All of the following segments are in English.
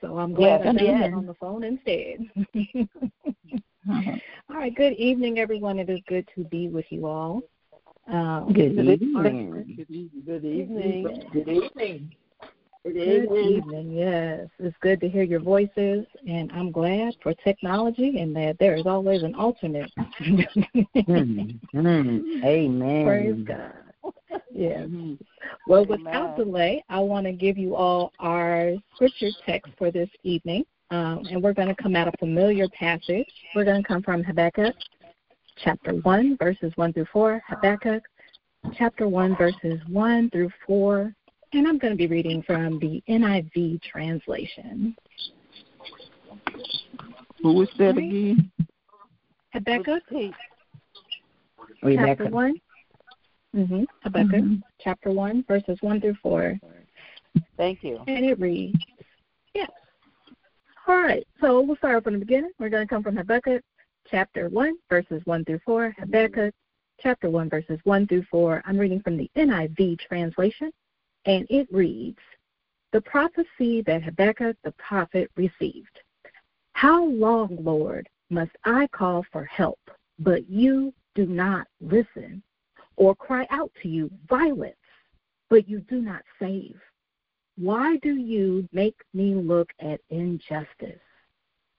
So I'm glad yes, I got on the phone instead. uh-huh. All right. Good evening, everyone. It is good to be with you all. Um, good, evening. Good evening. Good evening. Good evening. Good evening. Yes, it's good to hear your voices, and I'm glad for technology and that there is always an alternate. mm-hmm. Amen. Praise God. Yes. Mm-hmm. Well, without delay, I want to give you all our scripture text for this evening, um, and we're going to come out a familiar passage. We're going to come from Habakkuk chapter 1, verses 1 through 4. Habakkuk chapter 1, verses 1 through 4 and I'm going to be reading from the NIV translation. Who was that again? Habakkuk. Rebecca. Chapter 1. Mm-hmm. Habakkuk, mm-hmm. chapter 1, verses 1 through 4. Thank you. And it reads, yes. All right, so we'll start from the beginning. We're going to come from Habakkuk, chapter 1, verses 1 through 4. Habakkuk, chapter 1, verses 1 through 4. I'm reading from the NIV translation and it reads The prophecy that Habakkuk the prophet received. How long, Lord, must I call for help, but you do not listen, or cry out to you violence, but you do not save? Why do you make me look at injustice?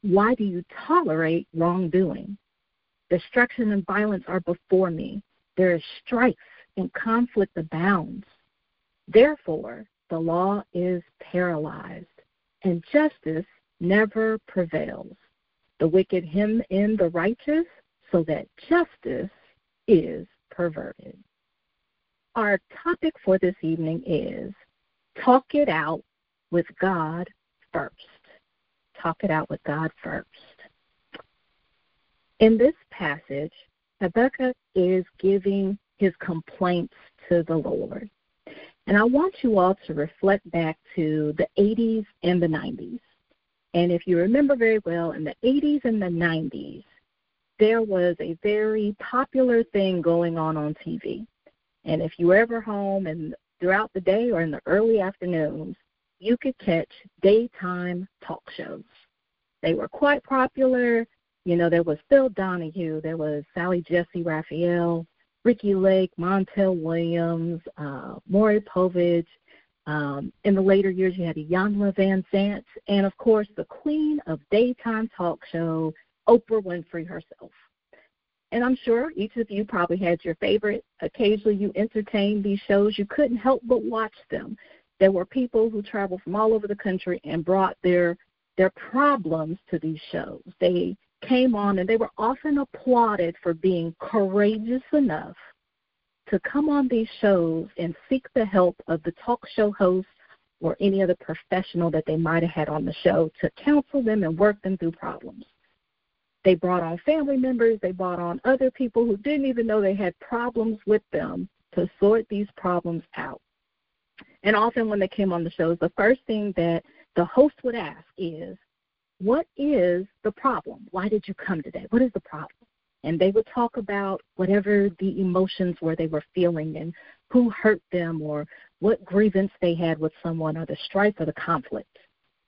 Why do you tolerate wrongdoing? Destruction and violence are before me. There is strife and conflict abounds. Therefore, the law is paralyzed, and justice never prevails. The wicked hem in the righteous, so that justice is perverted. Our topic for this evening is Talk It Out with God First. Talk it out with God first. In this passage, Habakkuk is giving his complaints to the Lord. And I want you all to reflect back to the 80s and the 90s. And if you remember very well, in the 80s and the 90s, there was a very popular thing going on on TV. And if you were ever home and throughout the day or in the early afternoons, you could catch daytime talk shows. They were quite popular. You know, there was Phil Donahue, there was Sally Jessy Raphael, Ricki Lake, Montel Williams, uh, Maury Povich. Um, in the later years, you had Iyanla Vanzant, and of course, the queen of daytime talk show, Oprah Winfrey herself. And I'm sure each of you probably had your favorite. Occasionally, you entertained these shows. You couldn't help but watch them. There were people who traveled from all over the country and brought their their problems to these shows. They came on and they were often applauded for being courageous enough to come on these shows and seek the help of the talk show host or any other professional that they might have had on the show to counsel them and work them through problems. They brought on family members, they brought on other people who didn't even know they had problems with them to sort these problems out. And often when they came on the shows, the first thing that the host would ask is, what is the problem? Why did you come today? What is the problem? And they would talk about whatever the emotions were they were feeling and who hurt them or what grievance they had with someone or the strife or the conflict.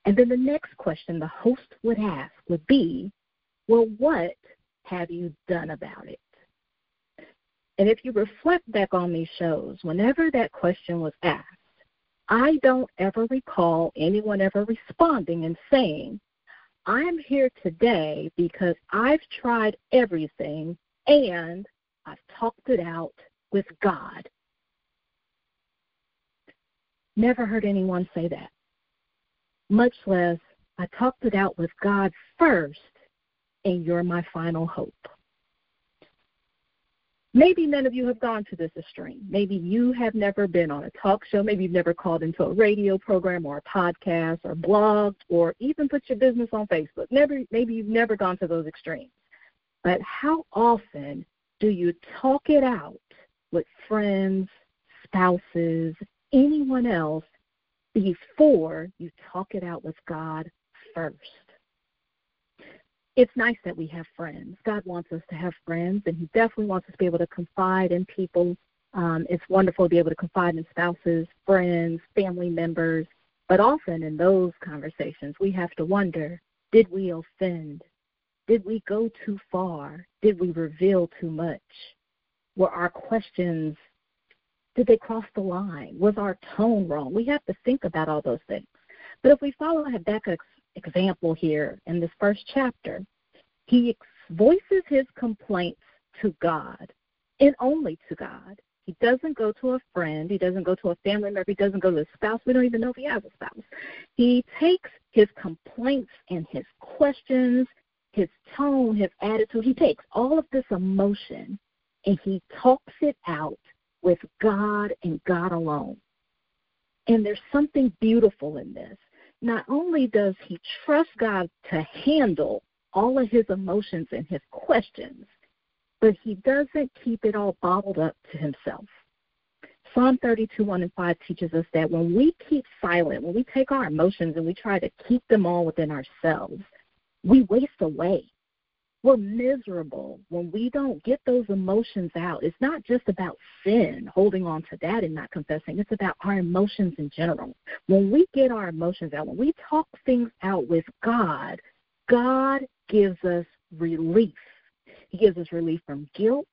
And then the next question the host would ask would be, well, what have you done about it? And if you reflect back on these shows, whenever that question was asked, I don't ever recall anyone ever responding and saying, I'm here today because I've tried everything and I've talked it out with God. Never heard anyone say that. Much less, I talked it out with God first, and you're my final hope. Maybe none of you have gone to this extreme. Maybe you have never been on a talk show. Maybe you've never called into a radio program or a podcast or blogged or even put your business on Facebook. Never, maybe you've never gone to those extremes. But how often do you talk it out with friends, spouses, anyone else before you talk it out with God first? It's nice that we have friends. God wants us to have friends, and He definitely wants us to be able to confide in people. Um, it's wonderful to be able to confide in spouses, friends, family members. But often in those conversations, we have to wonder did we offend? Did we go too far? Did we reveal too much? Were our questions, did they cross the line? Was our tone wrong? We have to think about all those things. But if we follow Habakkuk's example here in this first chapter, he voices his complaints to God and only to God. He doesn't go to a friend. He doesn't go to a family member. He doesn't go to a spouse. We don't even know if he has a spouse. He takes his complaints and his questions, his tone, his attitude. He takes all of this emotion and he talks it out with God and God alone. And there's something beautiful in this. Not only does he trust God to handle all of his emotions and his questions, but he doesn't keep it all bottled up to himself. Psalm 32, 1 and 5 teaches us that when we keep silent, when we take our emotions and we try to keep them all within ourselves, we waste away. We're miserable when we don't get those emotions out. It's not just about sin, holding on to that and not confessing. It's about our emotions in general. When we get our emotions out, when we talk things out with God, God gives us relief he gives us relief from guilt,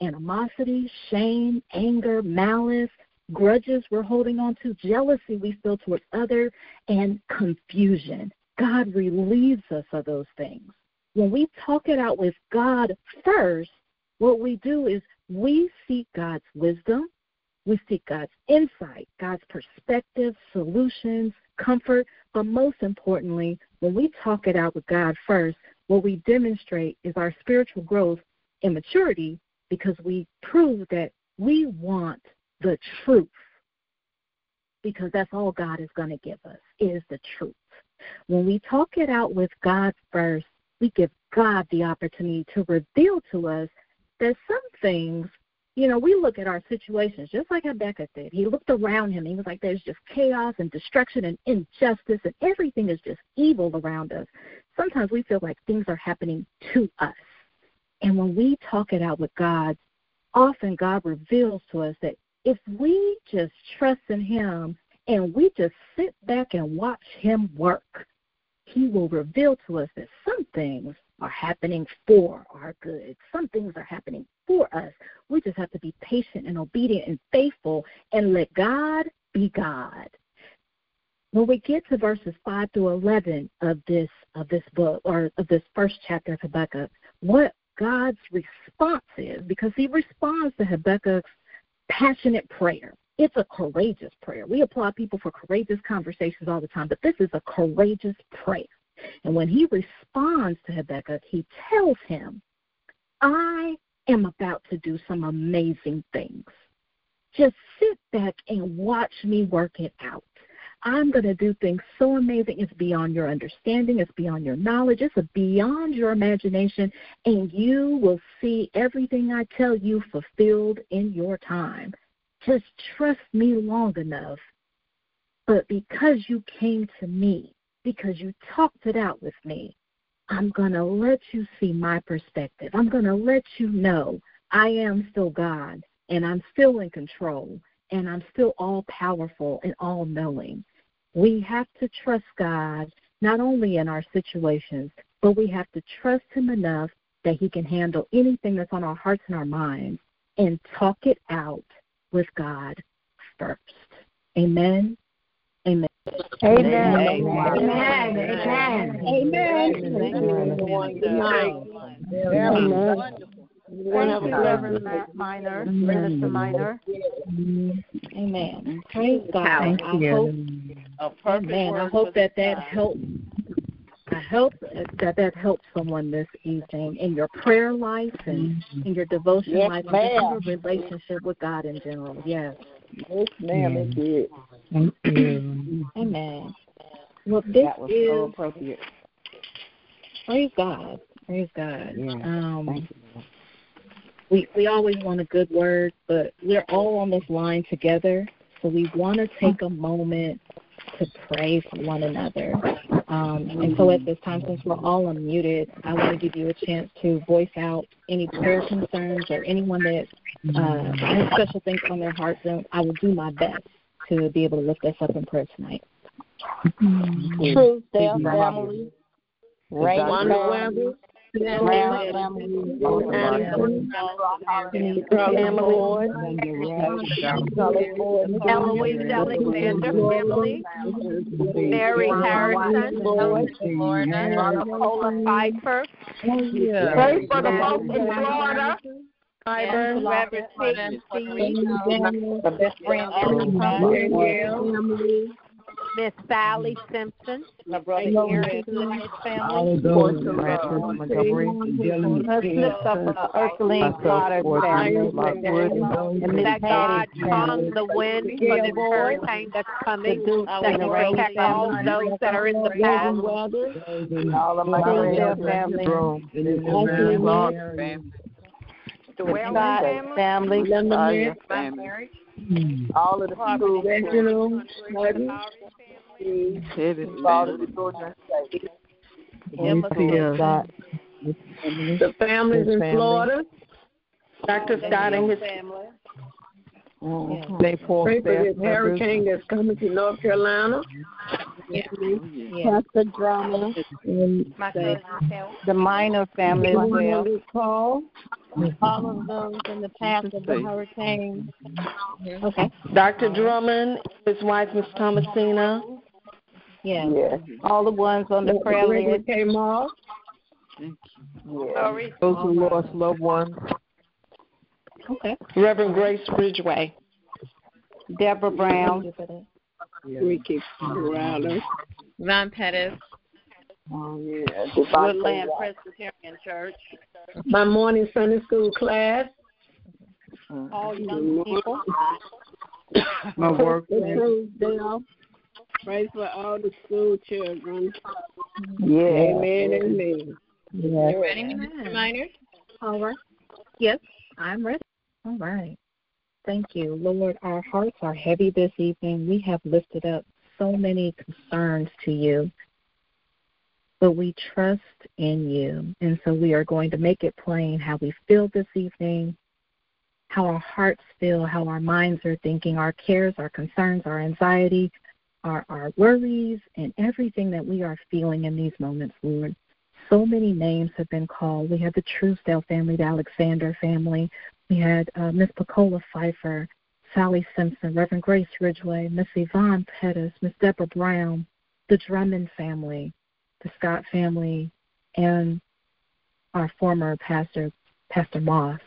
animosity, shame, anger, malice, grudges we're holding on to, jealousy we feel towards others, and confusion. God relieves us of those things. When we talk it out with God first, what we do is we seek God's wisdom, we seek God's insight, God's perspective, solutions, comfort, but most importantly, when we talk it out with God first, what we demonstrate is our spiritual growth and maturity because we prove that we want the truth. Because that's all God is going to give us is the truth. When we talk it out with God first, we give God the opportunity to reveal to us that some things, you know, we look at our situations just like Habakkuk did. He looked around him. He was like, there's just chaos and destruction and injustice, and everything is just evil around us sometimes we feel like things are happening to us. And when we talk it out with God, often God reveals to us that if we just trust in Him and we just sit back and watch Him work, He will reveal to us that some things are happening for our good. Some things are happening for us. We just have to be patient and obedient and faithful and let God be God when we get to verses 5 through 11 of this of this book or of this first chapter of Habakkuk, what God's response is, because he responds to Habakkuk's passionate prayer. It's a courageous prayer. We applaud people for courageous conversations all the time, but this is a courageous prayer. And when he responds to Habakkuk, he tells him, I am about to do some amazing things. Just sit back and watch me work it out. I'm going to do things so amazing. It's beyond your understanding, it's beyond your knowledge, it's beyond your imagination, and you will see everything I tell you fulfilled in your time. Just trust me long enough. But because you came to me, because you talked it out with me, I'm going to let you see my perspective. I'm going to let you know I am still God and I'm still in control and I'm still all powerful and all knowing. We have to trust God not only in our situations, but we have to trust Him enough that He can handle anything that's on our hearts and our minds and talk it out with God first. Amen. Amen. Amen. Amen. Amen. Amen. Amen. Thank you, Reverend Minor, Minister Minor. Amen. Praise God. Thank I you. hope, A perfect amen. I hope that that time. Helps. I hope that that helps someone this evening in your prayer life and in your devotion Yes, life and in your relationship with God in general. Yes. Yes, ma'am, it did. Thank you. Amen. Well, this That was is so appropriate. praise God. Praise God. Yeah. Um, Thank you. we we always want a good word, but we're all on this line together, so we want to take a moment to pray for one another. Um, and so at this time, since we're all unmuted, I want to give you a chance to voice out any prayer concerns or anyone that uh, has special things on their hearts, and I will do my best to be able to lift us up in prayer tonight. Truesdale family. Raymond Wanda family. Weber, Brown family. Carolyn Eloise Alexander family, Mary Harrison, Paula Pfeiffer, Pray for the folks in Florida. and Reverend Peyton The best friend of the family. Miss Sally Simpson, My brother Aaron and his family. Let's lift up uh, Ursuline Carter's family. And Miss that God Patty's calm the wind for this hurricane that's coming, that you protect all those that are in the path. All of my Truesdale family. family. The Wellman Scott family, family. All of the people Reginald, Huddy, all of the children. Scott. the families in Florida, Dr. Scott and his family. They four pray for this hurricane that's coming to North Carolina. Pastor Drama and my cousin Kel. the minor family as well. This call, All of those in the path of the hurricane. Okay. Dr. Drummond, his wife, Miss Thomasina. Yeah. Yeah, All the ones on the prayer list. K. Moss, yeah. Sorry. Those who lost loved ones. Okay. Reverend Grace Ridgway. Deborah Brown. Ricky Corrado, Ron Pettis, Oh, yeah. Woodland Presbyterian Church, my morning Sunday school class, mm-hmm. all young people, My work. Truesdale, pray for all the school children. Yeah. Amen, amen. Yeah. Minor, All right. Yes, I'm ready. All right. Thank you. Lord, our hearts are heavy this evening. We have lifted up so many concerns to you, but we trust in you. And so we are going to make it plain how we feel this evening, how our hearts feel, how our minds are thinking, our cares, our concerns, our anxiety, our, our worries, and everything that we are feeling in these moments, Lord. So many names have been called. We have the Truesdale family, the Alexander family. We had uh, Miss Pacola Pfeiffer, Sally Simpson, Reverend Grace Ridgway, Miss Yvonne Pettis, Miss Deborah Brown, the Drummond family, the Scott family, and our former pastor, Pastor Moss.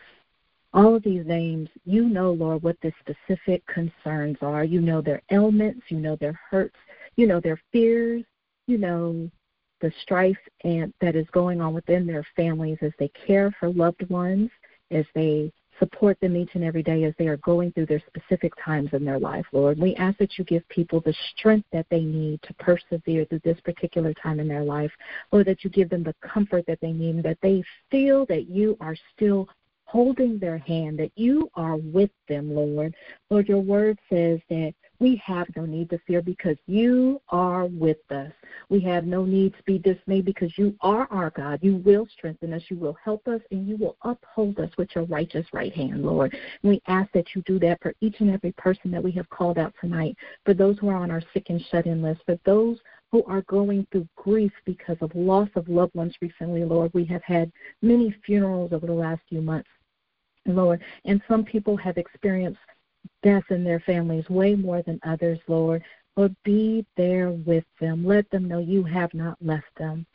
All of these names, you know, Lord, what the specific concerns are. You know their ailments, you know their hurts, you know their fears, you know the strife and that is going on within their families as they care for loved ones, as they support them each and every day as they are going through their specific times in their life, Lord. We ask that you give people the strength that they need to persevere through this particular time in their life, Lord, that you give them the comfort that they need, that they feel that you are still holding their hand, that you are with them, Lord. Lord, your word says that we have no need to fear because you are with us. We have no need to be dismayed because you are our God. You will strengthen us, you will help us, and you will uphold us with your righteous right hand, Lord. And we ask that you do that for each and every person that we have called out tonight, for those who are on our sick and shut in list, for those who are going through grief because of loss of loved ones recently, Lord. We have had many funerals over the last few months. Lord, and some people have experienced death in their families way more than others, Lord. Lord, be there with them. Let them know you have not left them.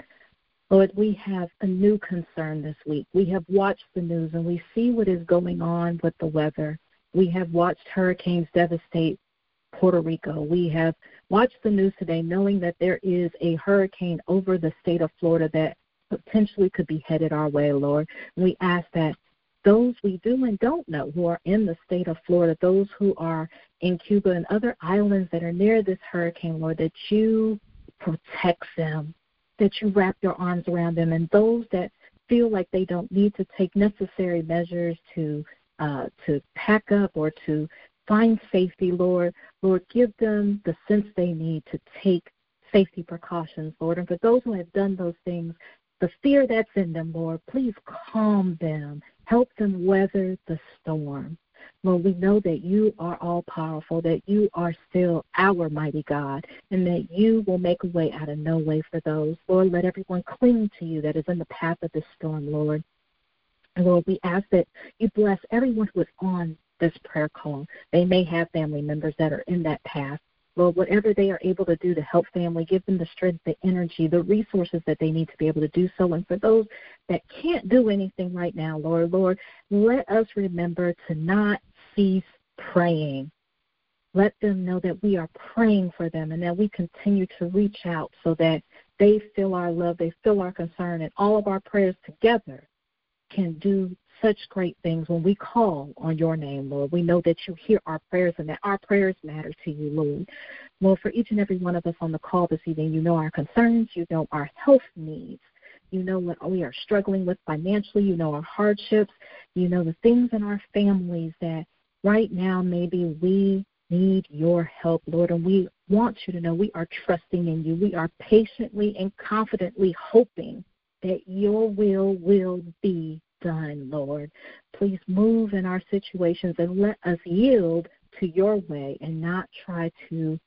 Lord, we have a new concern this week. We have watched the news and we see what is going on with the weather. We have watched hurricanes devastate Puerto Rico. We have watched the news today knowing that there is a hurricane over the state of Florida that potentially could be headed our way, Lord. We ask that those we do and don't know who are in the state of Florida, those who are in Cuba and other islands that are near this hurricane, Lord, that you protect them, that you wrap your arms around them, and those that feel like they don't need to take necessary measures to uh, to pack up or to find safety, Lord, Lord, give them the sense they need to take safety precautions, Lord. And for those who have done those things, the fear that's in them, Lord, please calm them Help them weather the storm. Lord, we know that you are all powerful, that you are still our mighty God, and that you will make a way out of no way for those. Lord, let everyone cling to you that is in the path of this storm, Lord. And Lord, we ask that you bless everyone who is on this prayer call. They may have family members that are in that path. Lord, whatever they are able to do to help family, give them the strength, the energy, the resources that they need to be able to do so. And for those that can't do anything right now, Lord, Lord, let us remember to not cease praying. Let them know that we are praying for them and that we continue to reach out so that they feel our love, they feel our concern, and all of our prayers together can do such great things when we call on your name, Lord. We know that you hear our prayers and that our prayers matter to you, Lord. Lord, for each and every one of us on the call this evening, you know our concerns, you know our health needs. You know what we are struggling with financially. You know our hardships. You know the things in our families that right now maybe we need your help, Lord. And we want you to know we are trusting in you. We are patiently and confidently hoping that your will will be done, Lord. Please move in our situations and let us yield to your way and not try to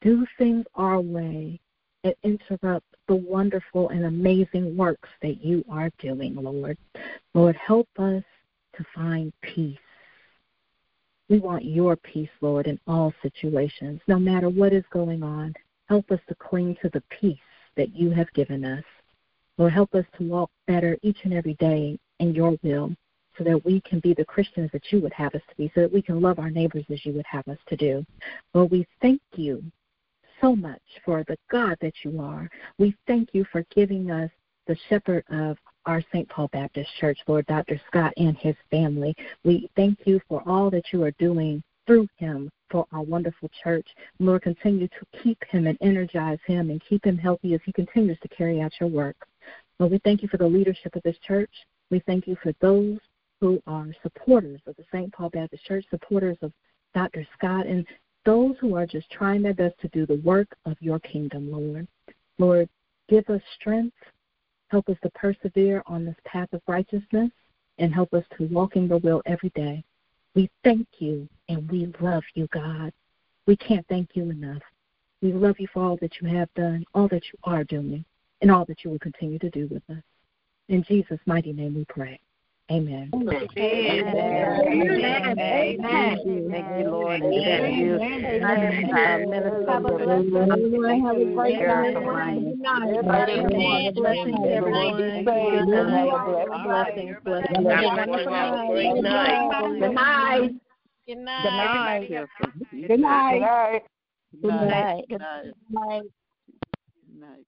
do things our way and interrupt the wonderful and amazing works that you are doing, Lord. Lord, help us to find peace. We want your peace, Lord, in all situations, no matter what is going on. Help us to cling to the peace that you have given us. Lord, help us to walk better each and every day in your will so that we can be the Christians that you would have us to be, so that we can love our neighbors as you would have us to do. Lord, we thank you so much for the God that you are. We thank you for giving us the shepherd of our St. Paul Baptist Church, Lord Dr. Scott and his family. We thank you for all that you are doing through him for our wonderful church. Lord, continue to keep him and energize him and keep him healthy as he continues to carry out your work. Lord, we thank you for the leadership of this church. We thank you for those who are supporters of the St. Paul Baptist Church, supporters of Dr. Scott, and those who are just trying their best to do the work of your kingdom, Lord. Lord, give us strength. Help us to persevere on this path of righteousness and help us to walk in your will every day. We thank you and we love you, God. We can't thank you enough. We love you for all that you have done, all that you are doing, and all that you will continue to do with us. In Jesus' mighty name we pray. Amen. Amen. Amen. Amen. Thank you, Lord. And thank you, Everyone have a great night. Blessings, everyone. Blessings, blessings. Great night. Good night. Good night. Good night. Good night. Good night. Good night. Good night.